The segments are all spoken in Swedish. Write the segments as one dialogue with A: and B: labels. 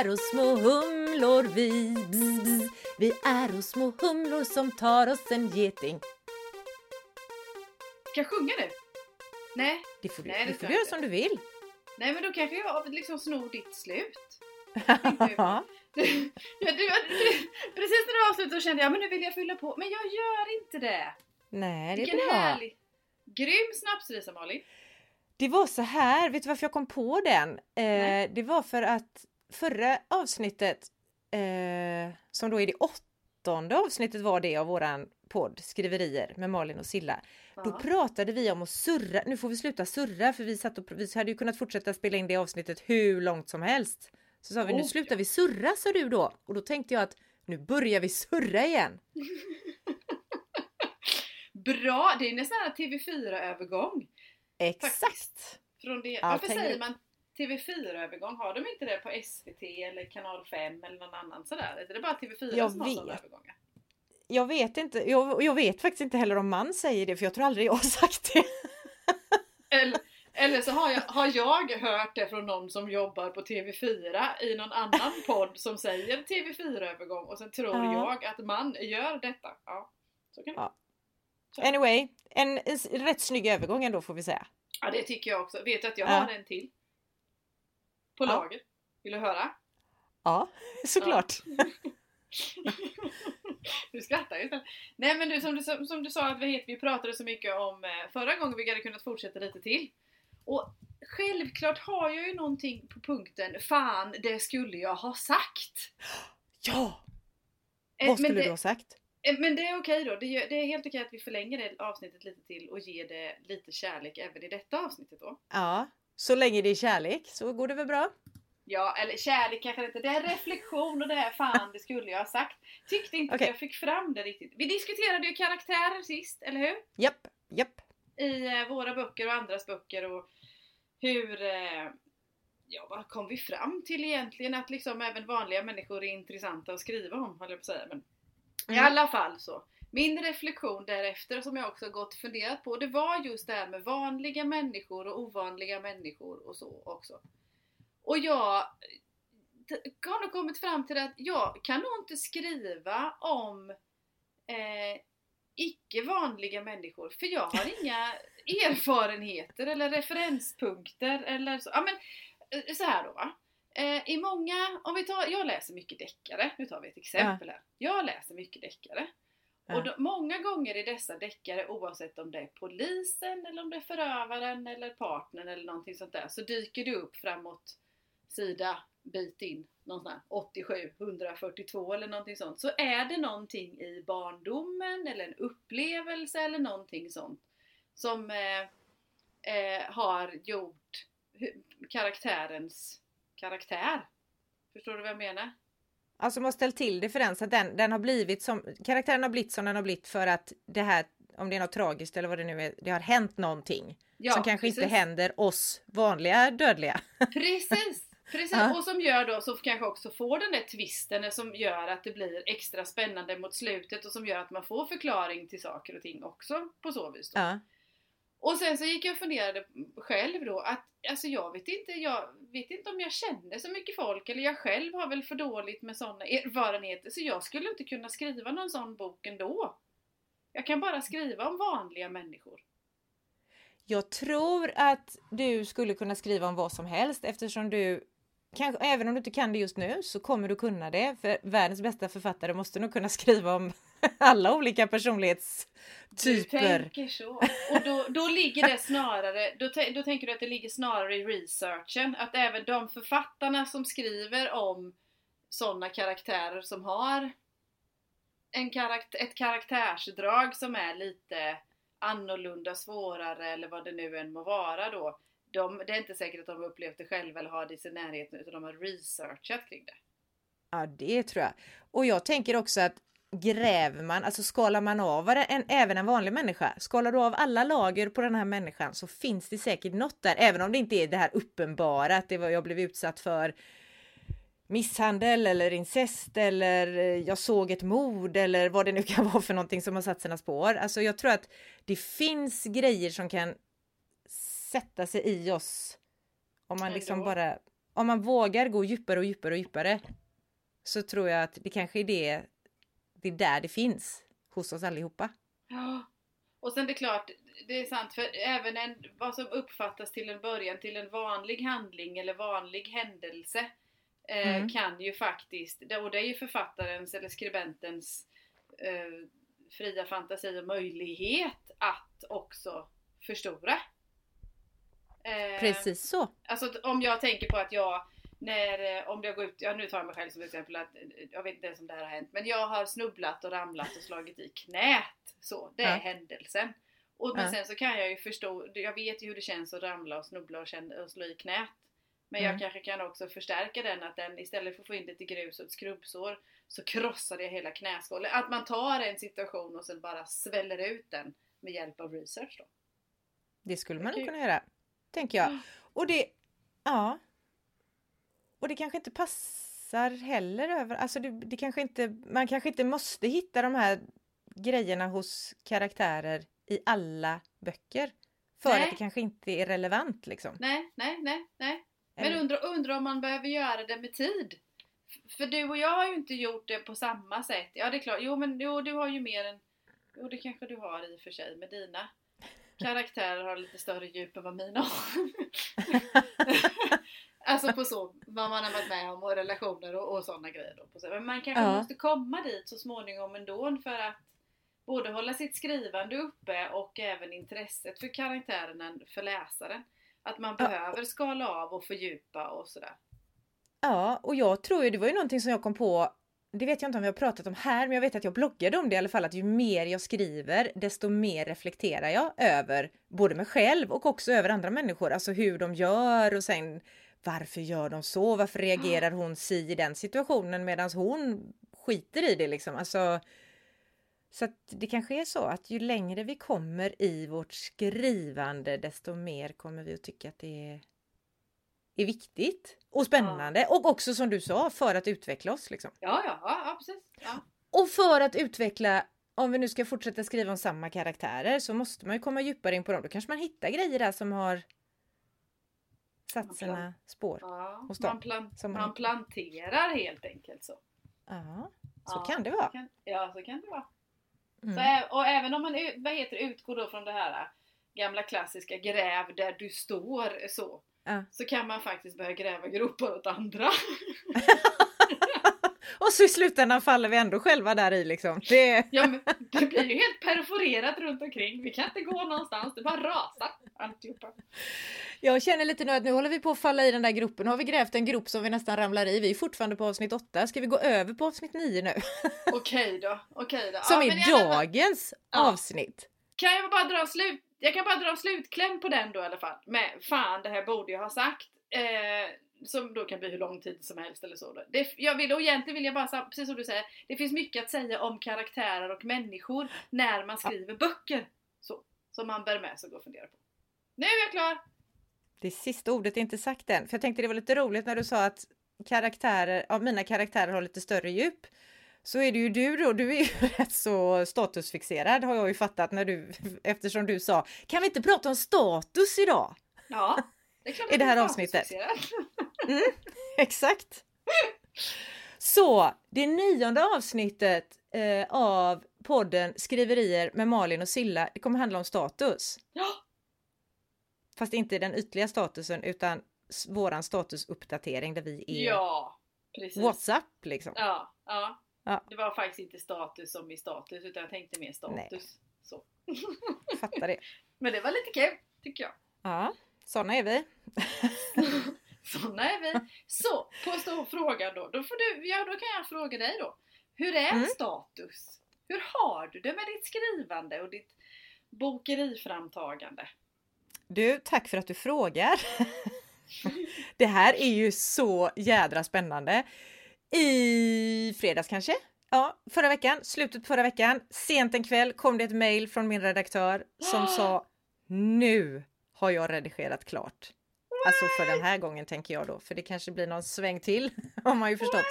A: är små humlor vi. Bzz, bzz. Vi är små humlor som tar oss en geting.
B: Ska jag sjunga nu? Nej,
A: Det får du,
B: Nej, det
A: får du göra som du vill.
B: nej men då kanske jag liksom snor ditt slut.
A: Ja.
B: Du, du, precis när du avslutade så kände jag men nu vill jag fylla på, men jag gör inte det.
A: Nej, det är
B: Vilken
A: bra.
B: härlig, grym snapsvisa Malin.
A: Det var så här, vet du varför jag kom på den? Eh, det var för att förra avsnittet, eh, som då är det åttonde avsnittet var det av våran podd Skriverier med Malin och Silla. Då
B: Ja.
A: pratade vi om att surra, nu får vi sluta surra för vi, satt och, vi hade ju kunnat fortsätta spela in det avsnittet hur långt som helst. Så sa vi nu
B: Oh,
A: slutar vi surra sa du då och då tänkte jag att nu börjar vi surra igen.
B: Bra, det är nästan en TV4-övergång.
A: Exakt!
B: Från det. Varför säger man TV4-övergång? Har de inte det på SVT eller kanal 5 eller någon annan sådär? Är det bara TV4
A: Jag
B: som har sådana
A: vet.
B: övergångar?
A: Jag vet inte, jag, jag vet faktiskt inte heller om man säger det för jag tror aldrig jag har sagt det.
B: Eller, eller så har jag, har jag hört det från någon som jobbar på TV4 i någon annan podd som säger TV4-övergång och sen tror
A: Ja.
B: jag att man gör detta. Ja, så kan det
A: Ja. Anyway, en, en rätt snygg övergång ändå får vi säga.
B: Ja det tycker jag också. Vet du att jag
A: Ja.
B: har en till? På
A: Ja.
B: lager. Vill du höra?
A: Ja, såklart.
B: Du skrattar ju. Nej men du som, du som, du sa att vi, vi pratade så mycket om eh, förra gången vi hade kunnat fortsätta lite till. Och självklart har jag ju någonting på punkten Fan det skulle jag ha sagt.
A: Ja!
B: Eh,
A: Vad skulle
B: men det,
A: du ha sagt?
B: eh, Men det är okej då. Det det är helt okej att vi förlänger det avsnittet lite till och ger det lite kärlek även i detta avsnittet då.
A: Ja, så länge det är kärlek så går det väl bra?
B: Ja, eller kärlek kanske inte. Det är reflektion och det är fan det skulle jag ha sagt. Tyckte inte
A: Okej.
B: att jag fick fram det riktigt. Vi diskuterade ju karaktärer sist, eller hur?
A: Japp, japp.
B: i eh, våra böcker och andras böcker och hur, eh, ja vad kom vi fram till egentligen? Att liksom även vanliga människor är intressanta att skriva om, höll jag på att säga. Men i
A: Mm.
B: alla fall så. Min reflektion därefter som jag också gått och funderat på, det var just det här med vanliga människor och ovanliga människor och så också. Och jag har nog kommit fram till att jag kan nog inte skriva om eh, icke vanliga människor för jag har inga erfarenheter eller referenspunkter eller så. Ja, men, eh, så här då va. Eh, I många, om vi tar, jag läser mycket deckare, nu tar vi ett exempel här. Jag läser mycket deckare. Och då, många gånger i dessa deckare, oavsett om det är polisen eller om det är förövaren eller partnern eller någonting sånt där, så dyker det upp framåt sida bit in, någon sån här 87, 142 eller någonting sånt, så är det någonting i barndomen eller en upplevelse eller någonting sånt som eh, eh, har gjort karaktärens karaktär. Förstår du vad jag menar?
A: Alltså måste ställa till det för den så att den, den har blivit som, karaktären har blivit som den har blivit för att det här, om det är något tragiskt eller vad det nu är, det har hänt någonting.
B: Ja,
A: som kanske
B: precis.
A: inte händer oss vanliga dödliga.
B: Precis! Precis,
A: Ja.
B: och som gör då så kanske också får den där twisten som gör att det blir extra spännande mot slutet och som gör att man får förklaring till saker och ting också på så vis. Då.
A: Ja.
B: Och sen så gick jag och funderade själv då att alltså jag vet inte, jag vet inte om jag känner så mycket folk eller jag själv har väl för dåligt med sådana erfarenheter så jag skulle inte kunna skriva någon sån bok ändå. Jag kan bara skriva om vanliga människor.
A: Jag tror att du skulle kunna skriva om vad som helst eftersom du Kanske, även om du inte kan det just nu så kommer du kunna det för världens bästa författare måste nog kunna skriva om alla olika personlighetstyper.
B: Du tänker så. Och då, då ligger det snarare, då, då tänker du att det ligger snarare i researchen. Att även de författarna som skriver om sådana karaktärer som har en karakt- ett karaktärsdrag som är lite annorlunda, svårare eller vad det nu än må vara då. De, det är inte säkert att de har upplevt det själva eller har det i sin närhet utan de har researchat kring det.
A: Ja, det tror jag. Och jag tänker också att gräver man, alltså skalar man av en, även en vanlig människa, skalar du av alla lager på den här människan så finns det säkert något där, även om det inte är det här uppenbara att det var jag blev utsatt för misshandel eller incest eller eh, jag såg ett mord eller vad det nu kan vara för någonting som har satt sina spår. Alltså jag tror att det finns grejer som kan sätta sig i oss om man liksom bara om man vågar gå djupare och djupare och djupare så tror jag att det kanske är det, det är där det finns hos oss allihopa.
B: Ja. Och sen det är klart, det är sant, för även en, vad som uppfattas till en början till en vanlig handling eller vanlig händelse eh,
A: Mm.
B: kan ju faktiskt, och det är ju författarens eller skribentens eh, fria fantasi och möjlighet att också förstora. Eh,
A: Precis så.
B: Alltså om jag tänker på att jag när, eh, om jag går ut, ja nu tar jag mig själv som exempel att, eh, jag vet inte ens om det här har hänt, men jag har snubblat och ramlat och slagit i knät. Så, det är
A: Ja.
B: händelsen. Och, men
A: Ja.
B: sen så kan jag ju förstå, jag vet ju hur det känns att ramla och snubbla och, känna, och slå i knät. Men jag
A: Mm.
B: kanske kan också förstärka den att den istället för att få in i grus och ett skrubbsår så krossade jag hela knäskålen. Att man tar en situation och sen bara sväller ut den med hjälp av research då.
A: Det skulle man nog kunna göra. Tänker jag.
B: Ja.
A: Och det, ja. Och det kanske inte passar heller över, alltså det, det kanske inte, man kanske inte måste hitta de här grejerna hos karaktärer i alla böcker. För
B: Nej.
A: att det kanske inte är relevant liksom.
B: Nej, nej, nej, nej. Men undrar undra om man behöver göra det med tid. För du och jag har ju inte gjort det på samma sätt. Ja det är klart, jo men jo, du har ju mer än... Jo det kanske du har i och för sig med dina karaktärer har lite större djup än vad mina har. alltså på så, vad man har varit med om och relationer och, och sådana grejer. Då så. Men man kanske
A: Ja.
B: måste komma dit så småningom ändå för att både hålla sitt skrivande uppe och även intresset för karaktären för läsaren. Att man
A: Ja.
B: behöver skala av och fördjupa och sådär.
A: Ja, och jag tror ju, det var ju någonting som jag kom på, det vet jag inte om vi har pratat om här, men jag vet att jag bloggade om det i alla fall, att ju mer jag skriver, desto mer reflekterar jag över både mig själv och också över andra människor, alltså hur de gör och sen varför gör de så? Varför reagerar hon si i den situationen medan hon skiter i det liksom? Alltså, så att det kanske är så att ju längre vi kommer i vårt skrivande, desto mer kommer vi att tycka att det är är viktigt och spännande och också som du sa för att utveckla oss liksom.
B: Ja, ja, ja, ja precis. Ja.
A: Och för att utveckla, om vi nu ska fortsätta skriva om samma karaktärer så måste man ju komma djupare in på dem. Då kanske man hittar grejer där som har satt sina spår.
B: Ja,
A: Hos dem,
B: man, plan-
A: som man-
B: man planterar helt enkelt så.
A: Ja, så
B: Ja,
A: kan det vara.
B: kan- Ja, så kan det vara. Så,
A: Mm.
B: ä- och även om man vad heter, utgår då från det här gamla klassiska gräv där du står så.
A: Ja.
B: Så kan man faktiskt börja gräva gropar åt andra.
A: Och så i slutändan faller vi ändå själva där i liksom. Det,
B: Ja, men det blir ju helt perforerat runt omkring. Vi kan inte gå någonstans. Det bara rasar alltihopa.
A: jag känner lite nu att nu håller vi på att falla i den där gropen. Nu har vi grävt en grop som vi nästan ramlar i. Vi är fortfarande på avsnitt 8. Ska vi gå över på avsnitt 9 nu?
B: Okej då. Okej då.
A: Som
B: Ja,
A: är dagens
B: Ja.
A: avsnitt.
B: Kan jag bara dra slut? Jag kan bara dra slutkläm på den då i alla fall. Med fan det här borde jag ha sagt. Eh, som då kan bli hur lång tid som helst eller så. Då. Det, jag vill, och egentligen vill jag bara, precis som du säger, det finns mycket att säga om karaktärer och människor när man skriver böcker. Så, som man bär med sig och går och funderar på. Nu är jag klar!
A: Det sista ordet är inte sagt än. För jag tänkte det var lite roligt när du sa att karaktärer, ja, mina karaktärer har lite större djup. Så är det ju du då, du är ju rätt så statusfixerad har jag ju fattat när du, eftersom du sa, kan vi inte prata om status idag?
B: Ja, det är klart
A: I det här avsnittet.
B: statusfixerad.
A: Exakt! Så, det nionde avsnittet eh, av podden Skriverier med Malin och Silla, det kommer handla om status.
B: Ja,
A: Fast inte den ytliga statusen utan våran statusuppdatering där vi är
B: ja, precis.
A: WhatsApp liksom.
B: Ja, ja.
A: Ja.
B: Det var faktiskt inte status som i status utan jag tänkte mer status. Så.
A: Fattar det.
B: Men det var lite kul, tycker jag.
A: Ja, såna är vi.
B: Såna är vi. Så, på frågan då. Då, får du, ja, då kan jag fråga dig då. Hur är
A: Mm.
B: status? Hur har du det med ditt skrivande och ditt bokeriframtagande?
A: Du, tack för att du frågar. Det här är ju så jädra spännande. I fredags kanske? Ja, förra veckan, slutet på förra veckan, sent en kväll kom det ett mail från min redaktör som sa Nu har jag redigerat klart. Alltså för den här gången tänker jag då, för det kanske blir någon sväng till har man ju förstått.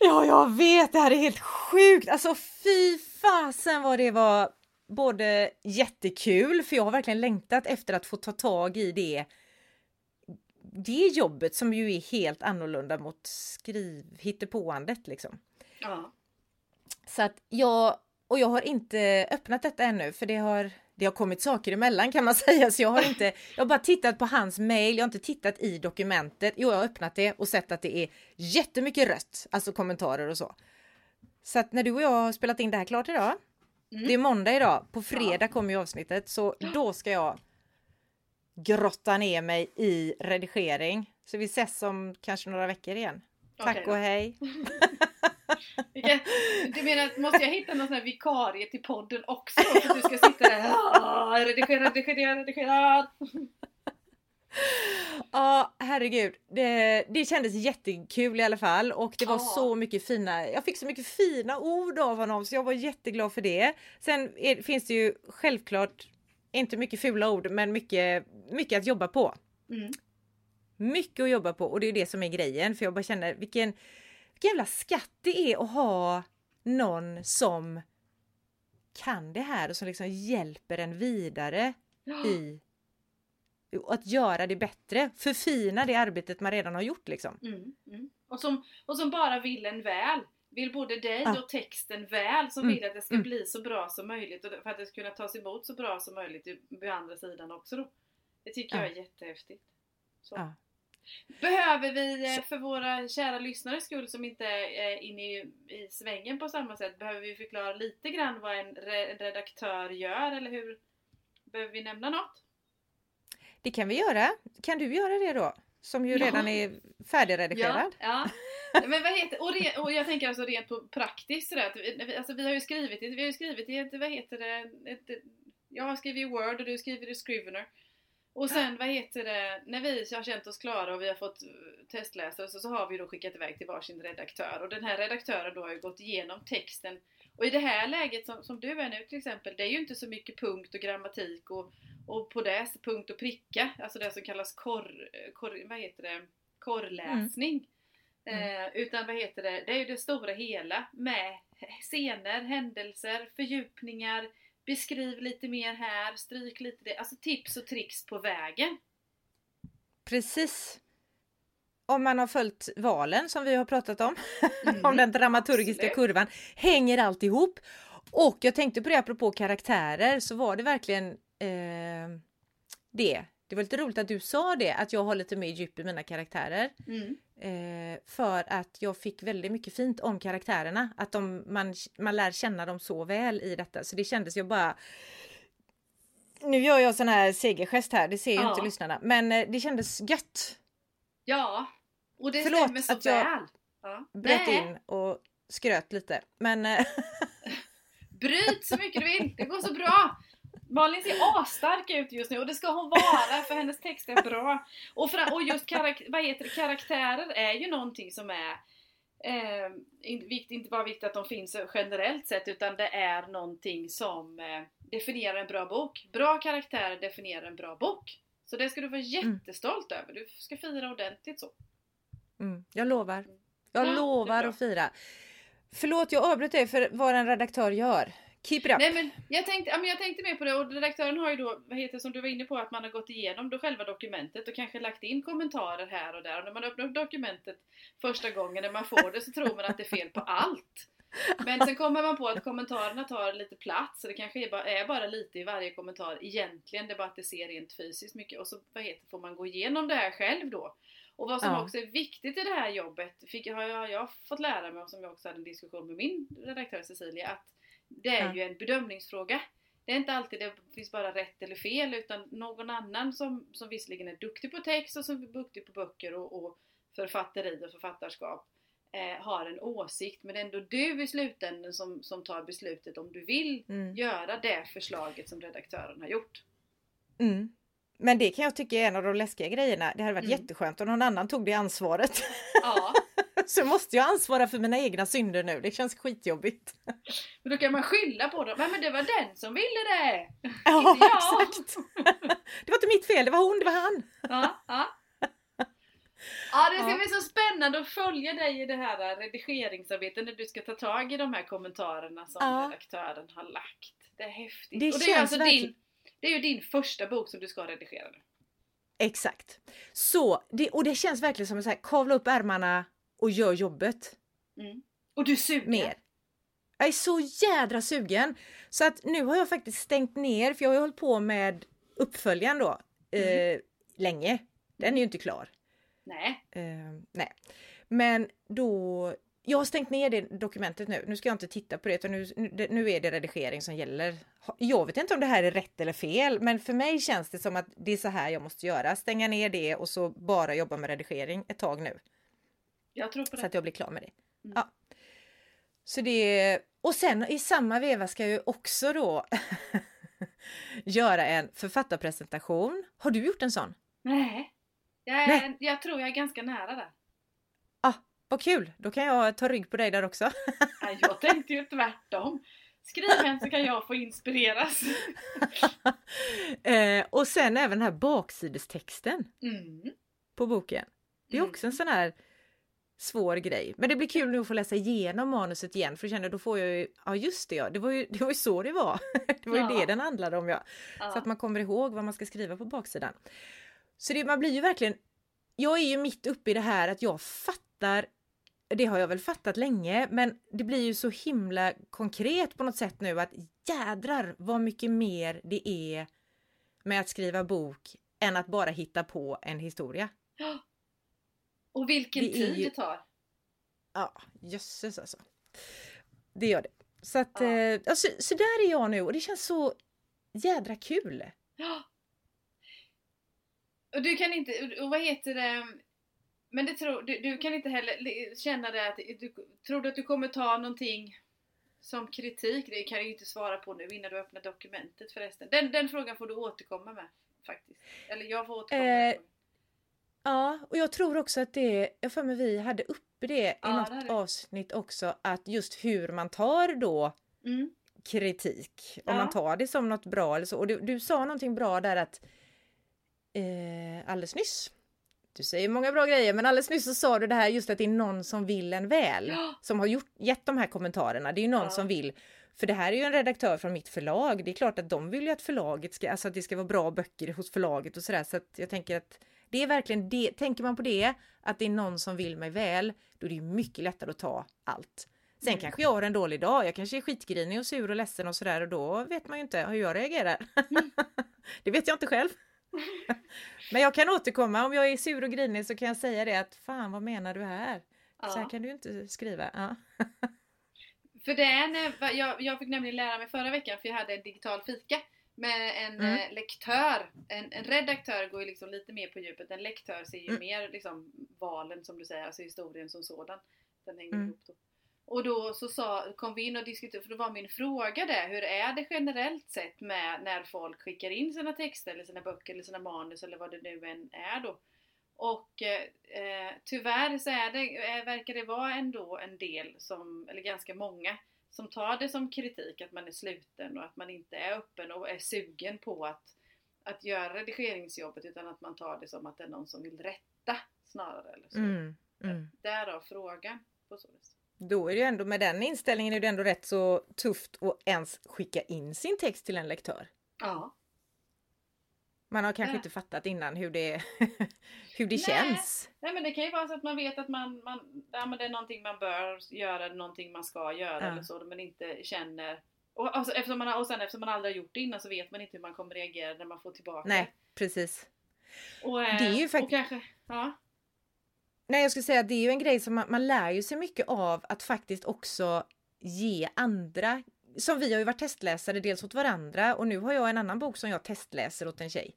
A: Ja, jag vet, det här är helt sjukt! Alltså fy fasen vad det var både jättekul, för jag har verkligen längtat efter att få ta tag i det det jobbet som ju är helt annorlunda mot skriv hittepåandet liksom.
B: Ja.
A: Så att jag, och jag har inte öppnat detta ännu för det har, det har kommit saker emellan kan man säga så jag har inte, jag har bara tittat på hans mail, jag har inte tittat i dokumentet. Jo, jag har öppnat det och sett att det är jättemycket rött, alltså kommentarer och så. Så att när du och jag har spelat in det här klart idag,
B: Mm.
A: det är måndag idag, på fredag kommer ju avsnittet så då ska jag grotta ner mig i redigering. Så vi ses om kanske några veckor igen. Tack
B: Okej då.
A: och hej!
B: Du menar, måste jag hitta någon sån här vikarie till podden också? För att du ska sitta där ah, redigera, redigera, redigera.
A: Ja, herregud. Det, det kändes jättekul i alla fall och det var
B: Ja.
A: så mycket fina, jag fick så mycket fina ord av honom så jag var jätteglad för det. Sen är, finns det ju självklart inte mycket fula ord men mycket, mycket att jobba på.
B: Mm.
A: Mycket att jobba på och det är det som är grejen för jag bara känner vilken, vilken jävla skatt det är att ha någon som kan det här och som liksom hjälper en vidare i att göra det bättre, förfina det arbetet man redan har gjort liksom.
B: Mm, mm. Och, som, och som bara vill en väl. Vill både dig
A: Ja.
B: och texten väl. Som
A: Mm,
B: vill att det ska
A: mm.
B: bli så bra som möjligt. Och för att det ska kunna tas emot så bra som möjligt på andra sidan också då. Det tycker
A: Ja.
B: jag är jättehäftigt.
A: Ja.
B: Behöver vi eh, för våra kära lyssnares skull som inte är inne i, i svängen på samma sätt, behöver vi förklara lite grann vad en redaktör gör eller hur? Behöver vi nämna något?
A: Det kan vi göra. Kan du göra det då? Som ju
B: Ja.
A: redan är färdigredigerad.
B: Ja, ja. Men vad heter, och, re, och jag tänker alltså rent på praktiskt sådär, att vi, alltså vi har ju skrivit vi har skrivit i ett, vad heter det, ett, jag har skrivit i Word och du skriver i Scrivener. Och sen vad heter det, när vi har känt oss klara och vi har fått eh, testläsa så, så har vi då skickat iväg till varsin redaktör och den här redaktören då har ju gått igenom texten och i det här läget som, som du är nu till exempel, det är ju inte så mycket punkt och grammatik och, och på det punkt och pricka, alltså det som kallas korr, korr vad heter det, korrläsning. Eh, utan vad heter det, det är ju det stora hela med scener, händelser, fördjupningar, beskriv lite mer här, stryk lite det, alltså tips och tricks på vägen.
A: Precis. Om man har följt valen som vi har pratat om,
B: Mm,
A: om den dramaturgiska
B: absolut.
A: kurvan, hänger allt ihop. Och jag tänkte på det apropå karaktärer så var det verkligen eh, det. Det var lite roligt att du sa det, att jag har lite mer djup i mina karaktärer.
B: Mm.
A: Eh, för att jag fick väldigt mycket fint om karaktärerna. Att de, man, man lär känna dem så väl i detta. Så det kändes jag bara... Nu gör jag sån här segergest här, det ser ju
B: Ja.
A: inte lyssnarna. Men eh, det kändes gött.
B: Ja, och det
A: Förlåt
B: stämmer så
A: att jag
B: väl. Ja.
A: Bröt
B: Nej,
A: in och skröt lite. Men eh,
B: bryt så mycket du vill, det går så bra! Malin ser asstark ut just nu och det ska hon vara för hennes text är bra. Och, för, och just karak, vad heter det, karaktärer är ju någonting som är eh, vikt, inte bara viktigt att de finns generellt sett utan det är någonting som eh, definierar en bra bok. Bra karaktärer definierar en bra bok. Så det ska du vara jättestolt över. Du ska fira ordentligt så.
A: Mm, jag lovar. Jag
B: Ja,
A: lovar att fira. Förlåt, jag avbröt dig för vad en redaktör gör. Keep it up.
B: Nej men jag tänkte, ja, men jag tänkte mer på det och redaktören har ju då, vad heter som du var inne på, att man har gått igenom då själva dokumentet och kanske lagt in kommentarer här och där och när man öppnar upp dokumentet första gången när man får det så tror man att det är fel på allt. Men sen kommer man på att kommentarerna tar lite plats så det kanske är bara, är bara lite i varje kommentar egentligen, det är bara att det ser rent fysiskt mycket och så vad heter, får man gå igenom det här själv då. Och vad som
A: Ja.
B: också är viktigt i det här jobbet, fick, har jag, jag fått lära mig och som jag också hade en diskussion med min redaktör Cecilia, att det är
A: Ja.
B: ju en bedömningsfråga. Det är inte alltid det finns bara rätt eller fel utan någon annan som, som visserligen är duktig på text och som är duktig på böcker och, och författeri och författarskap eh, har en åsikt men det är ändå du i slutändan som, som tar beslutet om du vill
A: Mm.
B: göra det förslaget som redaktören har gjort.
A: Mm. Men det kan jag tycka är en av de läskiga grejerna. Det hade varit
B: Mm.
A: jätteskönt om någon annan tog det ansvaret.
B: Ja,
A: Så måste jag ansvara för mina egna synder nu. Det känns skitjobbigt.
B: men då kan man skylla på dem. Men det var den som ville det!
A: Ja,
B: Inte jag.
A: exakt. Det var inte mitt fel, det var hon, det var han.
B: Ja, ja. Ja, det ska
A: Ja.
B: bli så spännande att följa dig i det här redigeringsarbetet när du ska ta tag i de här kommentarerna som
A: Ja.
B: redaktören har lagt. Det är häftigt.
A: Det
B: Och det är
A: känns
B: alltså
A: verkligen-
B: din, det är ju din första bok som du ska redigera nu.
A: exakt. Så, det, och det känns verkligen som att så här, kavla upp ärmarna och gör jobbet
B: Mm. Och du suger?
A: mer. Jag är så jädra sugen! Så att nu har jag faktiskt stängt ner, för jag har ju hållit på med uppföljaren då eh, länge. Den är ju inte klar.
B: Nej.
A: Eh, nej. Men då... Jag har stängt ner det dokumentet nu. Nu ska jag inte titta på det, utan nu, nu, är det redigering som gäller. Jag vet inte om det här är rätt eller fel, men för mig känns det som att det är så här jag måste göra. Stänga ner det och så bara jobba med redigering ett tag nu.
B: Jag tror på
A: Så
B: det.
A: att jag blir klar med det.
B: Mm.
A: Ja. Så det... Och sen i samma veva ska jag ju också då göra en författarpresentation. Har du gjort en sån?
B: Nej. Jag, är,
A: Nej.
B: jag tror jag är ganska nära där.
A: Vad kul! Då kan jag ta rygg på dig där också.
B: Jag tänkte ju tvärtom. Skriv en så kan jag få inspireras.
A: eh, och sen även den här baksidestexten
B: Mm.
A: på boken. Det är
B: Mm.
A: också en sån här svår grej. Men det blir kul nu att få läsa igenom manuset igen för känner då får jag ju, ja just det ja, det var ju, det var ju så det var. Det var ju
B: Ja.
A: det den handlade om ja.
B: Ja.
A: Så att man kommer ihåg vad man ska skriva på baksidan. Så det, man blir ju verkligen... Jag är ju mitt uppe i det här att jag fattar, det har jag väl fattat länge, men det blir ju så himla konkret på något sätt nu att jädrar vad mycket mer det är med att skriva bok än att bara hitta på en historia.
B: Och vilken
A: Det
B: tid
A: ju-
B: det tar.
A: Ja, jösses alltså. Det gör det. Så att,
B: Ja.
A: eh, alltså, så där är jag nu och det känns så jädra kul.
B: Ja. Och du kan inte, och vad heter det, men det tror, du, du kan inte heller känna det att, du, tror du att du kommer ta någonting som kritik? Det kan du ju inte svara på nu innan du öppnar dokumentet förresten. Den, den frågan får du återkomma med faktiskt. Eller jag får återkomma med
A: Eh,
B: frågan.
A: Ja, och jag tror också att det, jag för mig vi hade uppe det i
B: Ja, det
A: något
B: vi.
A: avsnitt också, att just hur man tar då
B: Mm.
A: kritik, om
B: Ja.
A: man tar det som något bra eller så. Och du, du sa någonting bra där att eh, alldeles nyss, du säger många bra grejer, men alldeles nyss så sa du det här just att det är någon som vill en väl, som har gjort, gett de här kommentarerna. Det är ju någon
B: Ja.
A: som vill för det här är ju en redaktör från mitt förlag. Det är klart att de vill ju att förlaget ska, alltså att det ska vara bra böcker hos förlaget och sådär. Så att jag tänker att det är verkligen det. Tänker man på det, att det är någon som vill mig väl, då är det ju mycket lättare att ta allt. Sen
B: Mm.
A: kanske jag har en dålig dag. Jag kanske är skitgrinig och sur och ledsen och sådär och då vet man ju inte hur jag reagerar.
B: Mm.
A: det vet jag inte själv. Men jag kan återkomma om jag är sur och grinig så kan jag säga det att fan vad menar du här? Så här
B: Ja.
A: kan du inte skriva. Ja.
B: För det är när, jag, jag fick nämligen lära mig förra veckan för jag hade en digital fika med en
A: Mm.
B: eh, lektör. En, en redaktör går ju liksom lite mer på djupet. En lektör ser ju
A: Mm.
B: mer liksom valen som du säger, alltså historien som sådan. Den hänger
A: Mm.
B: ihop då. Och då så sa, kom vi in och diskuterade, för då var min fråga där, hur är det generellt sett med när folk skickar in sina texter eller sina böcker eller sina manus eller vad det nu än är då. Och eh, tyvärr så är det, eh, verkar det vara ändå en del som, eller ganska många, som tar det som kritik att man är sluten och att man inte är öppen och är sugen på att, att göra redigeringsjobbet utan att man tar det som att det är någon som vill rätta snarare. Eller så.
A: Mm, mm.
B: Därav frågan. På så vis.
A: Då är det ju ändå med den inställningen är det ändå rätt så tufft att ens skicka in sin text till en lektör.
B: Ja.
A: Man har kanske
B: Ja.
A: inte fattat innan hur det, hur det
B: Nej.
A: känns.
B: Nej men det kan ju vara så att man vet att man, man, ja, men det är någonting man bör göra, någonting man ska göra
A: Ja.
B: eller så, men inte känner och, alltså, eftersom man, och sen eftersom man aldrig har gjort det innan så vet man inte hur man kommer reagera när man får tillbaka
A: Nej, precis.
B: Och, eh,
A: Det är ju fakt-
B: och kanske, ja.
A: Nej, jag skulle säga att det är ju en grej som man, man lär ju sig mycket av att faktiskt också ge andra. Som vi har ju varit testläsare dels åt varandra och nu har jag en annan bok som jag testläser åt en tjej.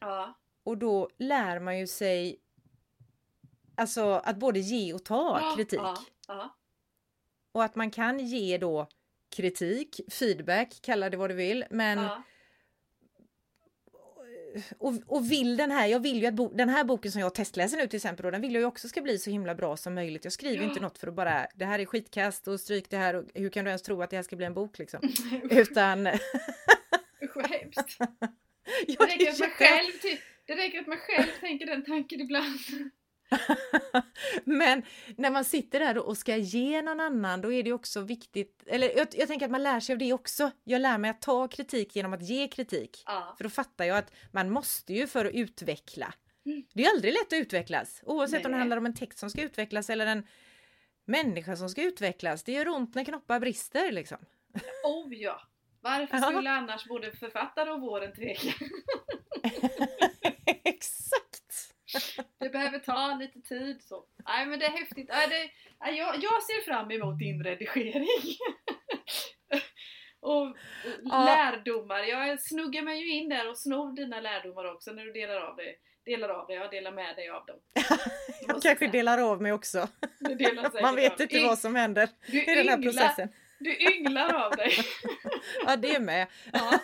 B: ja.
A: Och då lär man ju sig Alltså att både ge och ta kritik.
B: Ja, ja.
A: Och att man kan ge då kritik, feedback, kalla det vad du vill. Men
B: ja.
A: Och, och vill den här, jag vill ju att bo, den här boken som jag testläser nu till exempel, då, den vill jag ju också ska bli så himla bra som möjligt. Jag skriver
B: Ja.
A: inte något för att bara, det här är skitkast och stryk det här och hur kan du ens tro att det här ska bli en bok liksom? Utan...
B: Usch vad hemskt.
A: ja,
B: Det räcker, att
A: är
B: man
A: jätte-
B: själv, ty- det räcker att man själv tänker den tanken ibland.
A: Men när man sitter där och ska ge någon annan, då är det också viktigt, eller jag, jag, tänker att man lär sig av det också. Jag lär mig att ta kritik genom att ge kritik.
B: Ja.
A: För då fattar jag att man måste ju för att utveckla.
B: Mm.
A: Det är aldrig lätt att utvecklas, oavsett om det
B: Nej.
A: handlar om en text som ska utvecklas eller en människa som ska utvecklas. Det gör ont när knoppar brister liksom.
B: Oh ja! Varför skulle annars både författare och våren tveka?
A: Exakt!
B: Det behöver ta lite tid så. Nej men det är häftigt. Nej, det, nej, jag, jag ser fram emot din redigering. och
A: Ja.
B: lärdomar. Jag snuggar mig ju in där och snor dina lärdomar också när du delar av dig. Delar av dig, jag delar med dig av dem.
A: Jag kanske delar av mig också. Man vet inte vad som händer
B: du
A: i den här
B: ynglar-
A: processen.
B: Du ynglar av dig.
A: Ja, det är med.
B: Ja.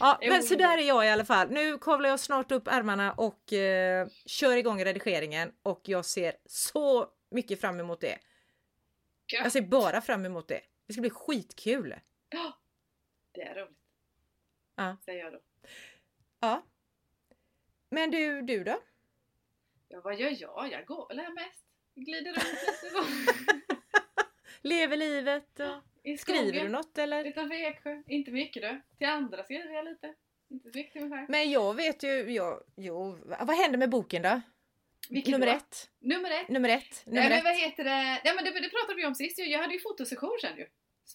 A: Ja, men så där är jag i alla fall. Nu kavlar jag snart upp ärmarna och eh, kör igång redigeringen och jag ser så mycket fram emot det. Jag ser bara fram emot det. Det ska bli skitkul.
B: Ja, Det är roligt.
A: Ja.
B: Säger jag då.
A: Ja. Men du, du då?
B: Ja, vad gör jag? Jag går väl här mest. Glider runt lite så.
A: Lever livet? Och...
B: I skogen.
A: Skriver du något eller?
B: Utanför Eksjö. Inte mycket du. Till andra skriver jag lite. Inte så mycket själv.
A: Men jag vet ju, jag, jo, vad händer med boken då?
B: Vilken
A: Nummer
B: då?
A: ett.
B: Nummer ett.
A: Nummer ett.
B: Nej,
A: Nummer
B: men vad heter det? Nej, men det, det pratade vi om sist. Jag hade ju fotosession sen ju.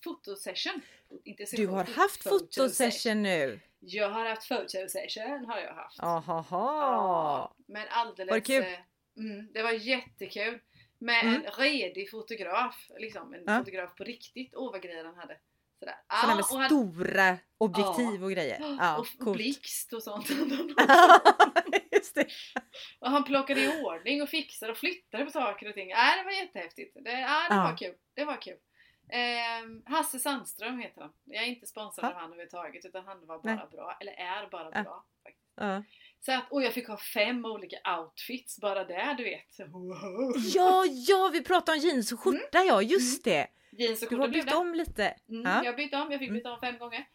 B: Fotosession. Inte
A: Du
B: session,
A: har
B: fot-
A: haft
B: fotosession.
A: nu.
B: Jag har haft fotosession har jag haft.
A: Ahaha.
B: Men alldeles...
A: Var det kul?
B: eh, Mm, det var jättekul. Med
A: Mm.
B: en redig fotograf. Liksom en
A: Ja.
B: fotograf på riktigt. Åh vad grejer han hade. Sådär.
A: Sådana med
B: och han-
A: stora objektiv och grejer. Ja,
B: och,
A: coolt.
B: blixt och sånt.
A: Just det.
B: och han plockade i ordning och fixade och flyttade på saker och ting. Äh, det var jättehäftigt. Det, ja, det var kul. Det var kul. Ehm, Hasse Sandström heter han. Jag är inte sponsrad
A: Ja.
B: av han överhuvudtaget utan han var bara
A: Nej.
B: bra. Eller är bara
A: Ja.
B: bra. Faktiskt.
A: Ja.
B: Så att, och jag fick ha fem olika outfits bara där du vet. Wow.
A: ja, ja, vi pratade om jeans och skjorta ja, just det.
B: Jeans och
A: Du har bytt om lite.
B: Mm,
A: Ja.
B: Jag bytte om, jag fick byta om fem gånger.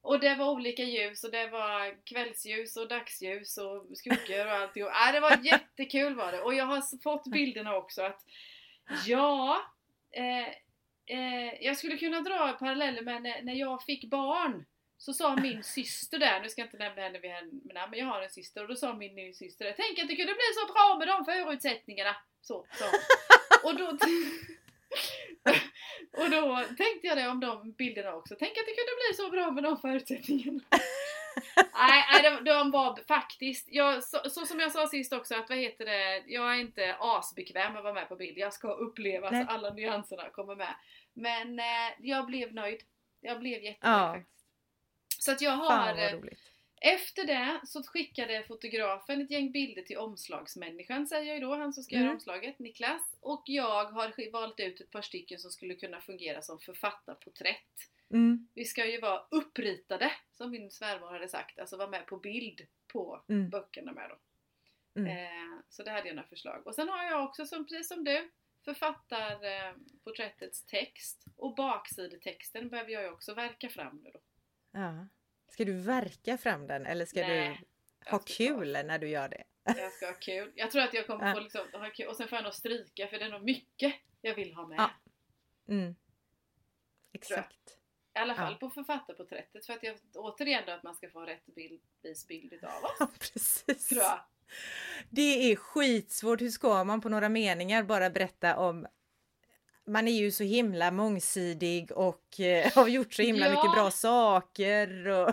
B: Och det var olika ljus och det var kvällsljus och dagsljus och skuggor och allt. Äh, det var jättekul var det. Och jag har fått bilderna också att ja, eh, eh, jag skulle kunna dra paralleller med när, när jag fick barn. Så sa min syster där, nu ska jag inte nämna henne vid henne, men, jag har en syster och då sa min ny syster Tänk att det kunde bli så bra med de förutsättningarna. Så, så. Och då, och då tänkte jag det om de bilderna också. Tänk att det kunde bli så bra med de förutsättningarna. nej, nej de, de var faktiskt, jag, så, så som jag sa sist också att vad heter det, jag är inte asbekväm med att vara med på bild. Jag ska uppleva
A: Nej.
B: så alla nyanserna kommer med. Men eh, jag blev nöjd. Jag blev jättenöjd
A: Ja.
B: faktiskt. Så att jag har
A: Fan
B: eh, efter det så skickade fotografen ett gäng bilder till omslagsmänniskan säger jag ju då, han som ska
A: Mm.
B: göra omslaget, Niklas. Och jag har valt ut ett par stycken som skulle kunna fungera som författarporträtt.
A: Mm,
B: Vi ska ju vara uppritade, som min svärmor hade sagt, alltså vara med på bild på
A: Mm.
B: böckerna med då.
A: mm.
B: Eh, så det hade jag några förslag. Och sen har jag också, som, precis som du, författarporträttets text. Och baksidetexten behöver jag ju också verka fram nu då.
A: Ja. Ska du verka fram den eller ska
B: Nej,
A: du ha
B: ska ta-
A: kul när du gör det?
B: Jag ska ha kul. Jag tror att jag kommer
A: Ja.
B: få liksom, ha kul. Och sen får jag nog stryka för det är nog mycket jag vill ha med.
A: Ja. Mm. Exakt.
B: I alla fall
A: Ja.
B: på författarporträttet för att jag återigen då att man ska få rätt bild, vis bild utav oss.
A: Ja, precis.
B: Tror jag.
A: Det är skitsvårt. Hur ska man på några meningar bara berätta om man är ju så himla mångsidig och eh, har gjort så himla
B: Ja.
A: mycket bra saker. Och...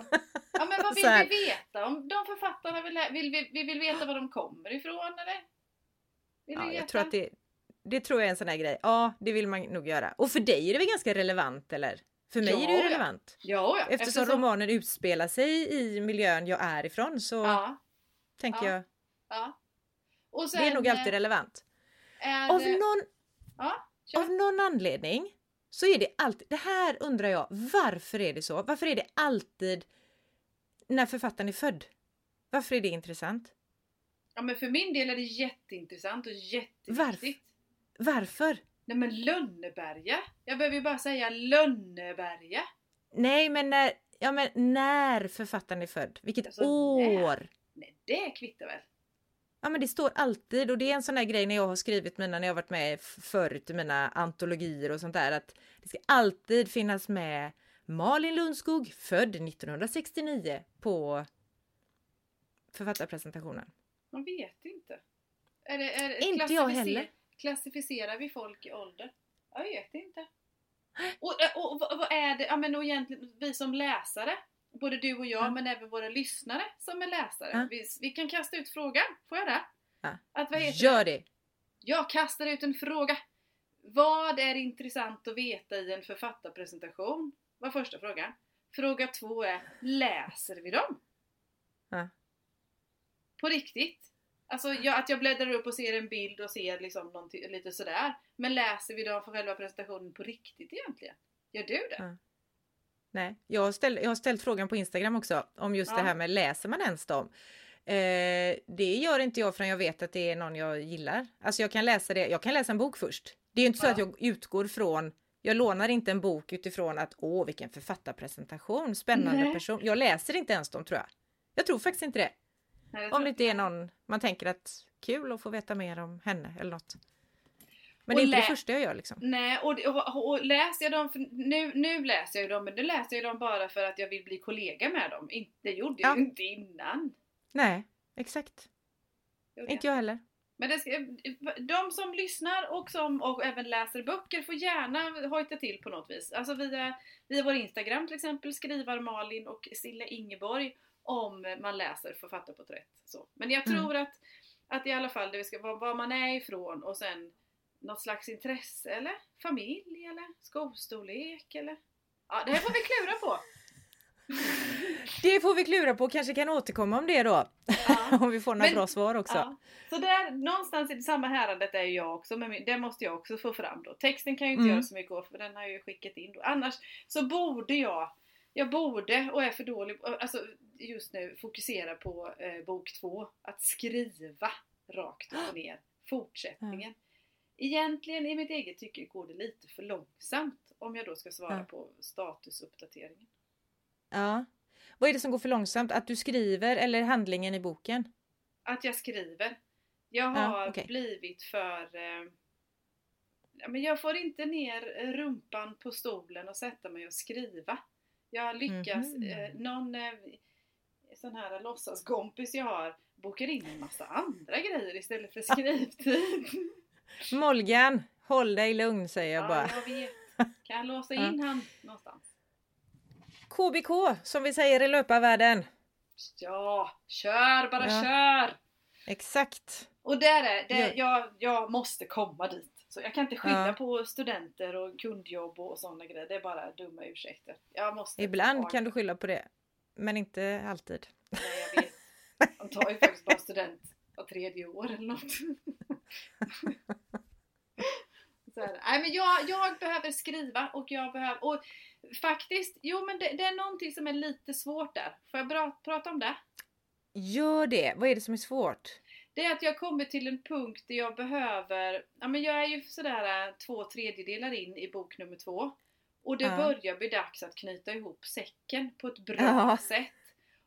B: Ja men vad vill vi veta? Om de författarna vill, vill vi, vi vill veta var de kommer ifrån eller? Vill vi
A: Ja, jag tror att det, det tror jag är en sån här grej. Ja, det vill man nog göra. Och för dig är det väl ganska relevant eller? För mig
B: Ja,
A: är det ju relevant.
B: Ja, ja.
A: Eftersom, romanen utspelar sig i miljön jag är ifrån så tänker
B: Ja.
A: jag
B: ja. Sen,
A: det är nog alltid relevant.
B: är
A: Av någon,
B: Ja,
A: av någon anledning så är det alltid, det här undrar jag, varför är det så? Varför är det alltid när författaren är född? Varför är det intressant?
B: Ja men för min del är det jätteintressant och jätteviktigt.
A: Varför?
B: Nej men Lönneberga! Jag behöver ju bara säga Lönneberga!
A: Nej, men när, ja, men när författaren är född. Vilket
B: Alltså,
A: år?
B: Nej det kvittar väl?
A: Ja men det står alltid och det är en sån där grej när jag har skrivit mina, när jag varit med förut i mina antologier och sånt där att det ska alltid finnas med Malin Lundskog, född 1969 på författarpresentationen.
B: Man vet inte. Är det, är,
A: Inte jag heller.
B: Klassificerar vi folk i ålder? Jag vet inte. Och, och, och vad vad är det, ja men och egentligen vi som läsare, både du och jag
A: Ja.
B: men även våra lyssnare som är läsare.
A: Ja.
B: Vi, vi kan kasta ut frågan, får jag det?
A: Ja.
B: Att vad heter
A: Gör det!
B: Jag kastar ut en fråga. Vad är intressant att veta i en författarpresentation? var första frågan. Fråga två är, läser vi dem?
A: Ja.
B: På riktigt? Alltså jag, att jag bläddrar upp och ser en bild och ser liksom någonting, lite sådär. Men läser vi dem för själva presentationen på riktigt egentligen? Gör du det?
A: Nej, jag har, ställt, jag har ställt frågan på Instagram också om just
B: Ja.
A: det här med läser man ens dem? Eh, det gör inte jag förrän jag vet att det är någon jag gillar. Alltså jag kan läsa det, jag kan läsa en bok först. Det är inte så
B: Ja.
A: att jag utgår från jag lånar inte en bok utifrån att åh vilken författarpresentation, spännande
B: Nej.
A: person. Jag läser inte ens dem tror jag. Jag tror faktiskt inte det.
B: Nej,
A: Om det inte är någon man tänker att kul att få veta mer om henne eller något. Men
B: Och
A: det är inte det första jag gör liksom.
B: Nej, och, och, och läser jag dem, för nu, nu läser jag dem, men nu läser jag dem bara för att jag vill bli kollega med dem. Inte, det gjorde jag
A: Ja.
B: ju inte innan.
A: Nej, exakt.
B: Gjorde
A: Inte jag heller.
B: Men det ska, de som lyssnar och som och även läser böcker får gärna hojta till på något vis. Alltså via, via vår Instagram till exempel, skrivar Malin och Silla Ingeborg om man läser författarporträtt. Så. Men jag
A: Mm.
B: tror att, att i alla fall det ska vara var man är ifrån och sen något slags intresse eller familj eller skostorlek eller Ja, det här får vi klura på.
A: Det får vi klura på, kanske kan återkomma om det då.
B: Ja.
A: om vi får några
B: Men-
A: bra svar också.
B: Ja. Så där, någonstans i samma häradet är jag också, men det måste jag också få fram då. Texten kan jag ju inte
A: Mm.
B: göra så mycket åt för den har jag ju skickat in då. Annars så borde jag, jag borde och är för dålig, alltså just nu fokusera på eh, bok två. Att skriva rakt upp och ner fortsättningen. Egentligen i mitt eget tycke går det lite för långsamt om jag då ska svara
A: Ja.
B: på statusuppdateringen.
A: Ja. Vad är det som går för långsamt? Att du skriver eller handlingen i boken?
B: Att jag skriver. Jag
A: Ja,
B: har
A: okej.
B: blivit för... Eh, ja, men jag får inte ner rumpan på stolen och sätta mig och skriva. Jag lyckas...
A: Mhm.
B: Eh, någon eh, sån här låtsaskompis jag har bokar in en massa andra grejer istället för skrivtid.
A: Molgan, håll dig lugn säger jag
B: ja,
A: bara.
B: jag vet. Kan jag låsa
A: Ja.
B: in han någonstans?
A: KBK som vi säger i löparvärlden.
B: Ja, kör bara
A: Ja.
B: kör!
A: Exakt.
B: Och där är det,
A: Ja.
B: jag, jag måste komma dit. Så jag kan inte skylla
A: Ja.
B: på studenter och kundjobb och sådana grejer. Det är bara dumma ursäkter. Jag måste
A: Ibland
B: ta-
A: kan du skylla på det. Men inte alltid.
B: Nej, jag vet. De tar ju faktiskt bara student var tredje år eller något. Så är det. Nej men jag, jag behöver skriva och jag behöver... Och faktiskt, jo men det, det är någonting som är lite svårt där. Får jag bra, prata om det?
A: Gör det. Vad är det som är svårt?
B: Det är att jag kommer till en punkt där jag behöver, ja men jag är ju sådär äh, två tredjedelar in i bok nummer två. Och det
A: Ja.
B: börjar bli dags att knyta ihop säcken på ett bra
A: Ja.
B: sätt.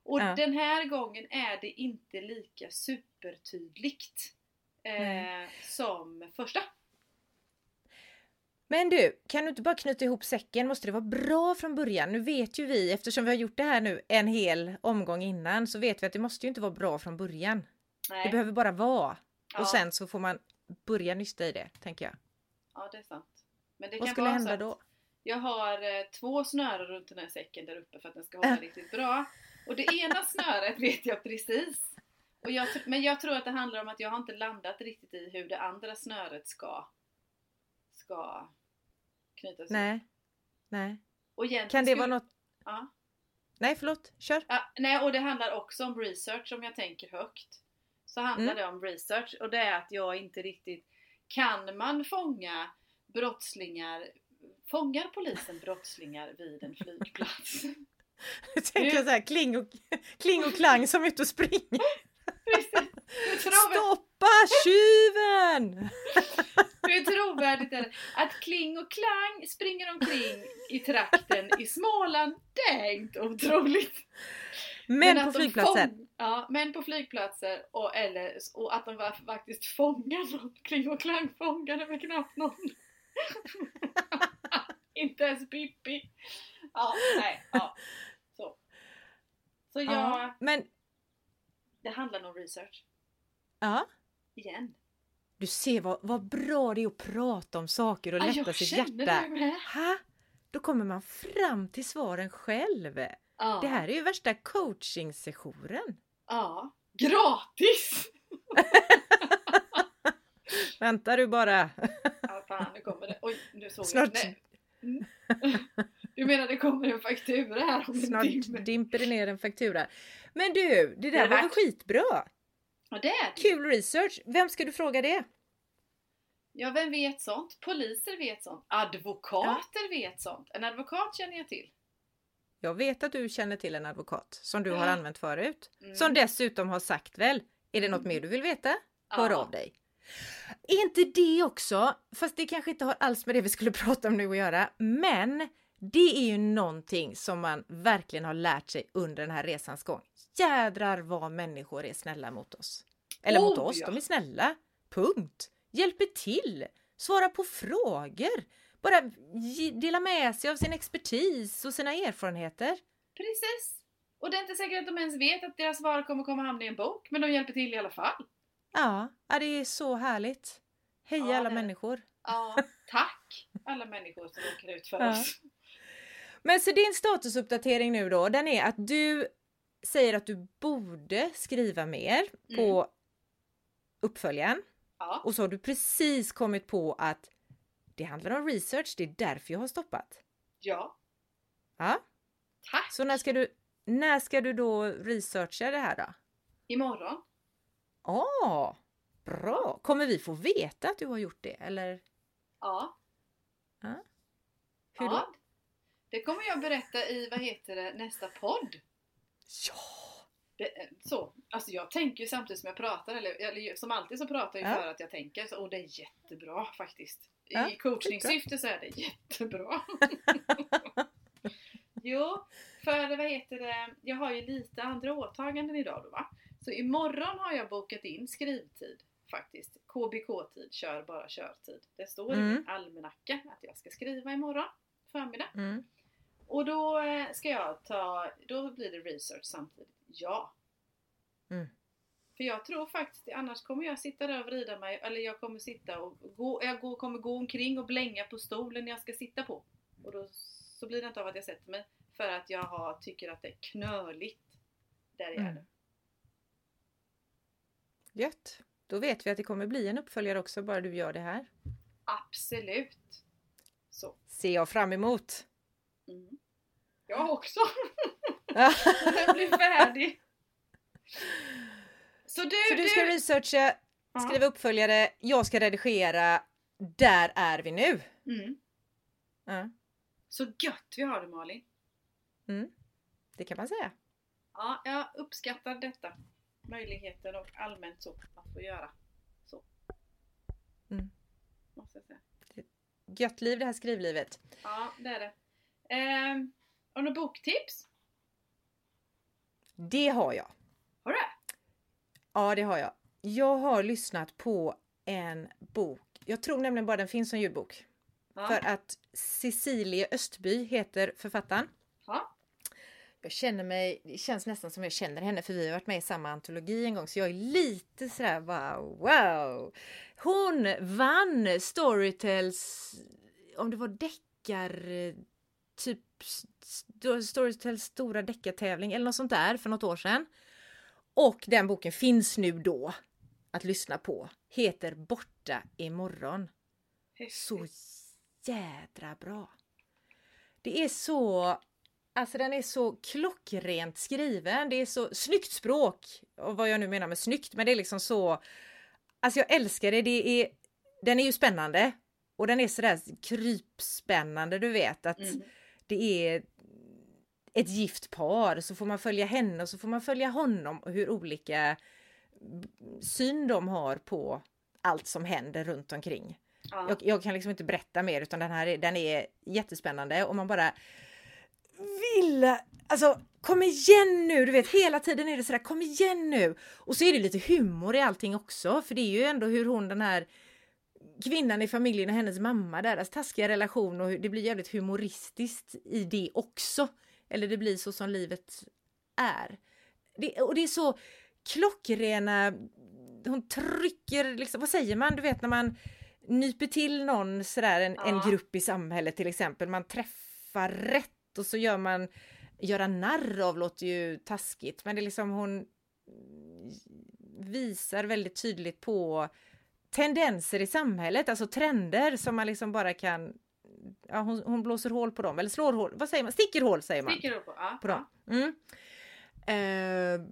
B: Och
A: Ja.
B: den här gången är det inte lika supertydligt eh, som första.
A: Men du, kan du inte bara knyta ihop säcken? Måste det vara bra från början? Nu vet ju vi, eftersom vi har gjort det här nu en hel omgång innan, så vet vi att det måste ju inte vara bra från början.
B: Nej.
A: Det behöver bara vara.
B: ja,
A: Och sen så får man börja nysta i det, tänker jag.
B: ja, det är sant. Men det
A: Vad
B: kan
A: skulle
B: vara
A: hända
B: så
A: då?
B: Jag har eh, två snören runt den här säcken där uppe för att den ska hålla
A: Äh.
B: riktigt bra. Och det ena snöret vet jag precis. Och jag, men jag tror att det handlar om att jag har inte landat riktigt i hur det andra snöret ska, ska knytas ihop.
A: Nej. Nej.
B: Och
A: Kan det vara något?
B: Ja.
A: Nej, förlåt. Kör.
B: Ja, nej, och det handlar också om research om jag tänker högt. Så handlar
A: Mm.
B: det om research och det är att jag inte riktigt Kan man fånga brottslingar Fångar polisen brottslingar vid en flygplats?
A: Jag tänker så här, kling och, kling och klang som är ute och springer. Stoppa tjuven!
B: hur trovärdigt är det? Att Kling och Klang springer omkring i trakten i Småland, det är inte otroligt.
A: Men,
B: att
A: på flygplatser.
B: fång- Ja, men på flygplatser och, eller, och att de var, faktiskt fångar någon. Kling och Klang fångade med knappt någon. Inte ens Pippi. Ja, nej, ja. Så. Jag,
A: Ja. Men,
B: det handlar om research.
A: ja.
B: Igen.
A: Du ser vad, vad bra det är att prata om saker och
B: Ja,
A: lätta sitt hjärta. Ha? Då kommer man fram till svaren själv.
B: Ja.
A: Det här är ju värsta coaching-sessionen.
B: Ja. Gratis!
A: Vänta du bara.
B: Ja, fan nu kommer det. Oj, nu såg
A: Snart,
B: jag. Nej. Mm. Du menar det kommer en faktura här om en
A: snart
B: timme?
A: dimper det ner en faktura. Men du, det
B: Det
A: där
B: är
A: var väl skitbra?
B: Ja, det är det.
A: Kul research. Vem ska du fråga det?
B: Ja, vem vet sånt? Poliser vet sånt. Advokater vet sånt. En advokat känner jag till.
A: Jag vet att du känner till en advokat som du har
B: Ja.
A: använt förut.
B: Mm.
A: Som dessutom har sagt väl, är det något mer du vill veta? Hör
B: Ja.
A: av dig. Är inte det också, fast det kanske inte har alls med det vi skulle prata om nu att göra, men det är ju någonting som man verkligen har lärt sig under den här resans gång. Jädrar vad människor är snälla mot oss. Eller mot
B: Oh,
A: oss,
B: ja.
A: de är snälla. Punkt. Hjälper till. Svara på frågor. Bara dela med sig av sin expertis och sina erfarenheter.
B: Precis! Och det är inte säkert att de ens vet att deras svar kommer komma hamna i en bok, men de hjälper till i alla fall.
A: Ja, ja det är så härligt. Heja
B: Ja,
A: alla
B: det-
A: människor.
B: Ja, tack alla människor som råkar ut för
A: Ja.
B: oss.
A: Men så din statusuppdatering nu då, den är att du säger att du borde skriva mer på uppföljaren.
B: Ja,
A: Och så har du precis kommit på att det handlar om research, det är därför jag har stoppat.
B: ja,
A: Ja,
B: tack!
A: så när ska du, när ska du då researcha det här då?
B: Imorgon.
A: Ah, bra! Kommer vi få veta att du har gjort det eller
B: Ja.
A: hur
B: ja.
A: då?
B: Det kommer jag berätta i, vad heter det, nästa podd.
A: Ja!
B: Det, så, alltså jag tänker ju samtidigt som jag pratar, eller, eller som alltid så pratar jag
A: Ja.
B: för att jag tänker, så, och det är jättebra faktiskt. I
A: Ja,
B: coachningssyfte så är det jättebra. jo, för vad heter det, jag har ju lite andra åtaganden idag då va. Så imorgon har jag bokat in skrivtid faktiskt. KBK-tid, kör bara körtid. Det står i
A: Mm.
B: min almanacka att jag ska skriva imorgon förmiddag.
A: Mm.
B: Och då eh, ska jag ta, då blir det research samtidigt. Ja.
A: Mm.
B: För jag tror faktiskt, annars kommer jag sitta där och vrida mig, eller jag kommer sitta och gå, jag går, kommer gå omkring och blänga på stolen jag ska sitta på. Och då så blir det inte av att jag sätter mig, för att jag har, tycker att det är knöligt där jag är
A: Mm.
B: nu.
A: Gött! Då vet vi att det kommer bli en uppföljare också, bara du gör det här.
B: Absolut! Så.
A: Ser jag fram emot!
B: Mm. Jag också! Den blir färdig. Så du,
A: Så du ska researcha,
B: Ja.
A: skriva uppföljare, jag ska redigera. Där är vi nu!
B: Mm.
A: Ja.
B: Så gött vi har det Malin!
A: Mm. Det kan man säga.
B: Ja, jag uppskattar detta. Möjligheten och allmänt så att få göra så.
A: Mm.
B: Måste jag säga.
A: Gött liv det här skrivlivet.
B: Ja, det är det. Ehm, har du några boktips?
A: Det har jag.
B: Har du?
A: Ja, det har jag. Jag har lyssnat på en bok. Jag tror nämligen bara den finns som ljudbok.
B: Ja.
A: För att Cecilie Östby heter författaren.
B: ja.
A: Jag känner mig, det känns nästan som jag känner henne för vi har varit med i samma antologi en gång så jag är lite sådär wow, wow. Hon vann Storytels, om det var deckar, typ Sto- Storytels stora deckartävling eller något sånt där för något år sedan. Och den boken finns nu då att lyssna på. Heter Borta imorgon. Så jädra bra. Det är så, alltså den är så klockrent skriven. Det är så snyggt språk. Och vad jag nu menar med snyggt, men det är liksom så. Alltså jag älskar det. det är, den är ju spännande. Och den är sådär krypspännande, du vet att
B: Mm.
A: Det är ett gift par så får man följa henne och så får man följa honom och hur olika syn de har på allt som händer runt omkring.
B: Ja.
A: Jag, jag kan liksom inte berätta mer utan den här är, den är jättespännande och man bara vill... Alltså kom igen nu, du vet hela tiden är det sådär, kom igen nu! Och så är det lite humor i allting också, för det är ju ändå hur hon den här kvinnan i familjen och hennes mamma, deras taskiga relation och det blir jävligt humoristiskt i det också. Eller det blir så som livet är. Det, och det är så klockrena, hon trycker liksom, vad säger man, du vet när man nyper till någon sådär, en, ja. en grupp i samhället till exempel, man träffar rätt och så gör man, göra narr av låter ju taskigt, men det är liksom hon visar väldigt tydligt på tendenser i samhället, alltså trender som man liksom bara kan Ja, hon, hon blåser hål på dem, eller slår hål, vad säger man? Sticker hål säger man.
B: Sticker hål på, ja,
A: på dem. Mm. Eh,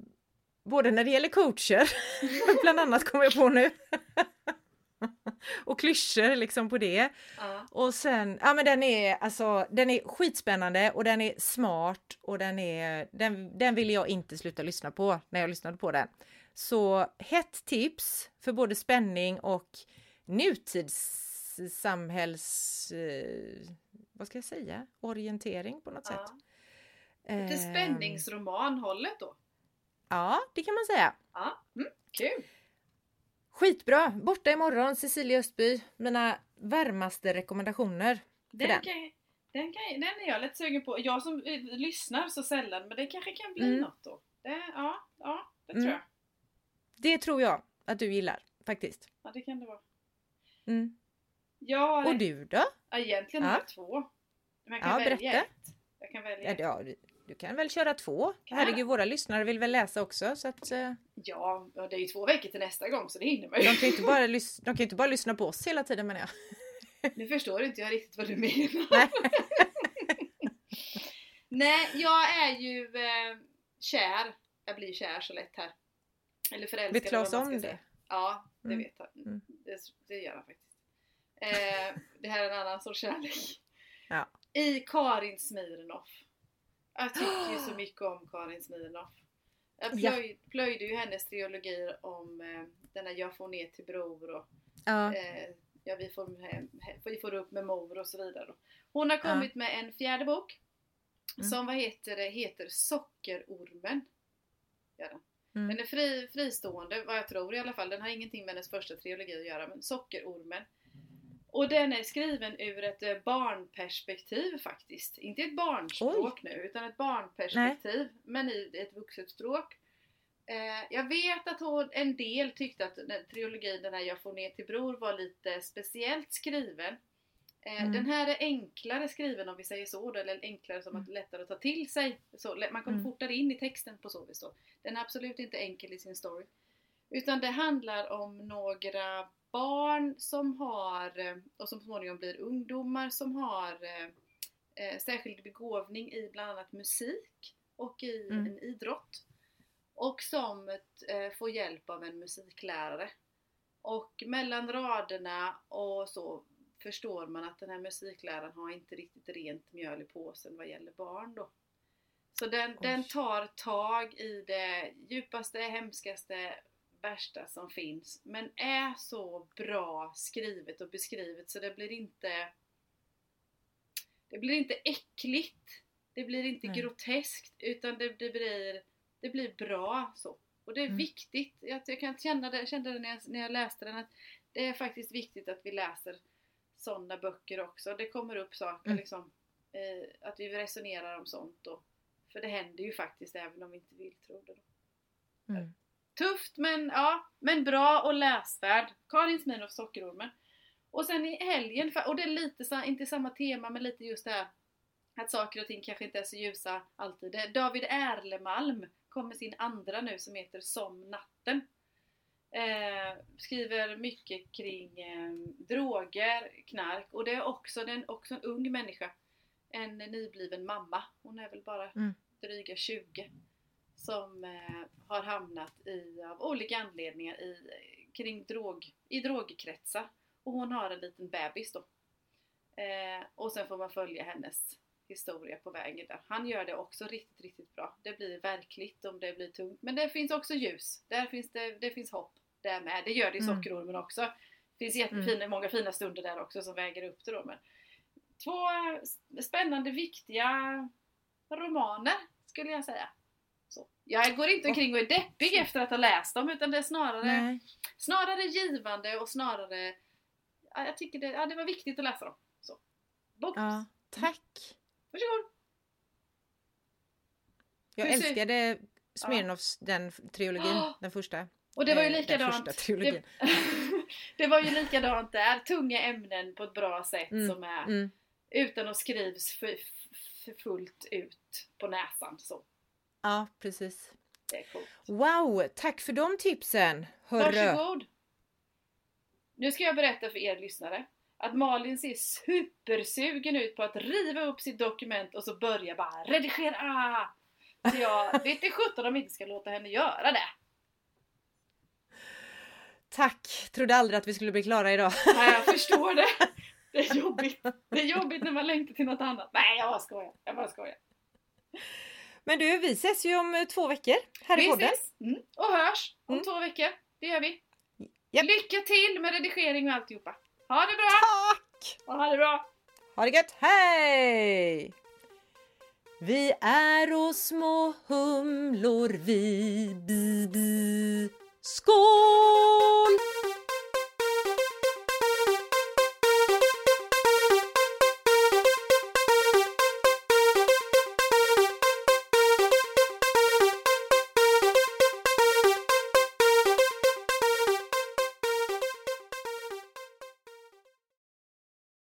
A: både när det gäller coacher, bland annat kommer jag på nu. och klyschor liksom på det.
B: Ja.
A: Och sen, ja men den är alltså, den är skitspännande och den är smart och den är, den, den ville jag inte sluta lyssna på när jag lyssnade på den. Så hett tips för både spänning och nutidssamhälls... Eh, vad ska jag säga? Orientering på något ja. sätt.
B: Lite eh, spänningsromanhållet då?
A: Ja, det kan man säga.
B: Ja, mm, kul!
A: Skitbra! Borta imorgon, Cecilia Östby. Mina varmaste rekommendationer.
B: Den, den. Kan, den, kan, den är jag lite sugen på. Jag som eh, lyssnar så sällan, men det kanske kan bli mm. något då. Det, ja, ja, det tror mm. jag.
A: Det tror jag att du gillar faktiskt.
B: Ja, det kan det vara.
A: Mm.
B: Ja,
A: Och du då?
B: Ja, egentligen ja. två. Men jag kan ja, välja berätta. ett. Jag kan välja
A: ja, du, du kan väl köra två? Kan Herregud, våra lyssnare vill väl läsa också så att... Uh...
B: Ja, det är ju två veckor till nästa gång så det hinner man ju.
A: De kan ju inte bara, lys- de kan inte bara lyssna på oss hela tiden menar jag.
B: Nu förstår inte jag riktigt vad du menar. Nej, Nej jag är ju eh, kär. Jag blir kär så lätt här. Eller förälskad.
A: Vet Klas om det?
B: Ja, det mm. vet han. Mm. Det, det, gör han faktiskt. Eh, det här är en annan sorts kärlek.
A: Ja.
B: I Karin Smirnoff. Jag tycker ju så mycket om Karin Smirnoff. Jag plöj, ja. plöjde ju hennes trilogier om eh, denna Jag får ner till bror och
A: ja.
B: eh, ja, vi, får, hem, vi får upp med mor och så vidare. Hon har kommit ja. med en fjärde bok mm. som vad heter heter Sockerormen. Ja, den. Mm. den är fri, fristående vad jag tror i alla fall. Den har ingenting med hennes första trilogi att göra men Sockerormen och den är skriven ur ett eh, barnperspektiv faktiskt. Inte ett barnspråk Oj. nu utan ett barnperspektiv Nej. men i ett vuxet språk. Eh, jag vet att hon, en del tyckte att den, trilogin, den här Jag får ner till bror, var lite speciellt skriven. Eh, mm. Den här är enklare skriven om vi säger så, eller enklare som att mm. lättare att ta till sig. Så, man kommer mm. fortare in i texten på så vis då. Den är absolut inte enkel i sin story. Utan det handlar om några barn som har, eh, och som småningom blir ungdomar, som har eh, eh, särskild begåvning i bland annat musik och i mm. en idrott. Och som eh, får hjälp av en musiklärare. Och mellan raderna och så förstår man att den här musikläraren har inte riktigt rent mjöl i påsen vad gäller barn då. Så den, den tar tag i det djupaste, hemskaste, värsta som finns men är så bra skrivet och beskrivet så det blir inte det blir inte äckligt det blir inte Nej. groteskt utan det, det, blir det blir bra så och det är mm. viktigt, jag, jag kan känna det, kände det när jag, när jag läste den att det är faktiskt viktigt att vi läser sådana böcker också. Det kommer upp saker mm. liksom eh, att vi resonerar om sånt och, för det händer ju faktiskt även om vi inte vill tro det. Då. Mm. Tufft men ja, men bra och läsvärd. Karin Smirnoff Sockerormen. Och sen i helgen, och det är lite, inte samma tema men lite just det här att saker och ting kanske inte är så ljusa alltid. David Erlemalm kom med sin andra nu som heter Som natten. Eh, skriver mycket kring eh, droger, knark och det är också, det är också en ung människa. En nybliven mamma. Hon är väl bara mm. dryga 20 som eh, har hamnat i, av olika anledningar i, kring drog, i drogkretsar. Och hon har en liten bebis då. Eh, och sen får man följa hennes historia på vägen där. Han gör det också riktigt, riktigt bra. Det blir verkligt om det blir tungt. Men det finns också ljus. Där finns det, det finns hopp där med. Det gör det i mm. Sockerormen också. Det finns jättefina, mm. många fina stunder där också som väger upp det då. Men två spännande, viktiga romaner skulle jag säga. Så. Jag går inte omkring och är deppig efter att ha läst dem utan det är snarare,
A: Nej.
B: snarare givande och snarare ja, jag tycker det, ja, det var viktigt att läsa dem. Så.
A: Ja, tack.
B: Varsågod!
A: Jag
B: ser-
A: älskade Smirnoffs, den trilogin,
B: Ah!
A: den första.
B: Och det var ju
A: Eh,
B: likadant. Det, det var ju likadant där. Tunga ämnen på ett bra sätt
A: Mm,
B: som är
A: Mm.
B: utan att skrivs för, för fullt ut på näsan. Så
A: Ja, precis.
B: det är coolt.
A: Wow, tack för de tipsen! Hörru!
B: Varsågod! Nu ska jag berätta för er lyssnare att Malin ser supersugen ut på att riva upp sitt dokument och så börja bara redigera! Så jag vet inte sjutton om vi inte ska låta henne göra det.
A: Tack! Trodde aldrig att vi skulle bli klara idag.
B: Nej, jag förstår det. Det är jobbigt. Det är jobbigt när man längtar till något annat. Nej, jag bara skojar. Jag bara skojar.
A: Men du, vi ses ju om eh, två veckor här i
B: Vi
A: podden.
B: ses mm. och hörs om
A: Mm.
B: två veckor. Det gör vi.
A: Japp.
B: Lycka till med redigering och alltihopa. Ha det bra!
A: Tack!
B: Ha det bra!
A: Ha det gött, hej! Vi är och små humlor vi, bi, bi. Skål!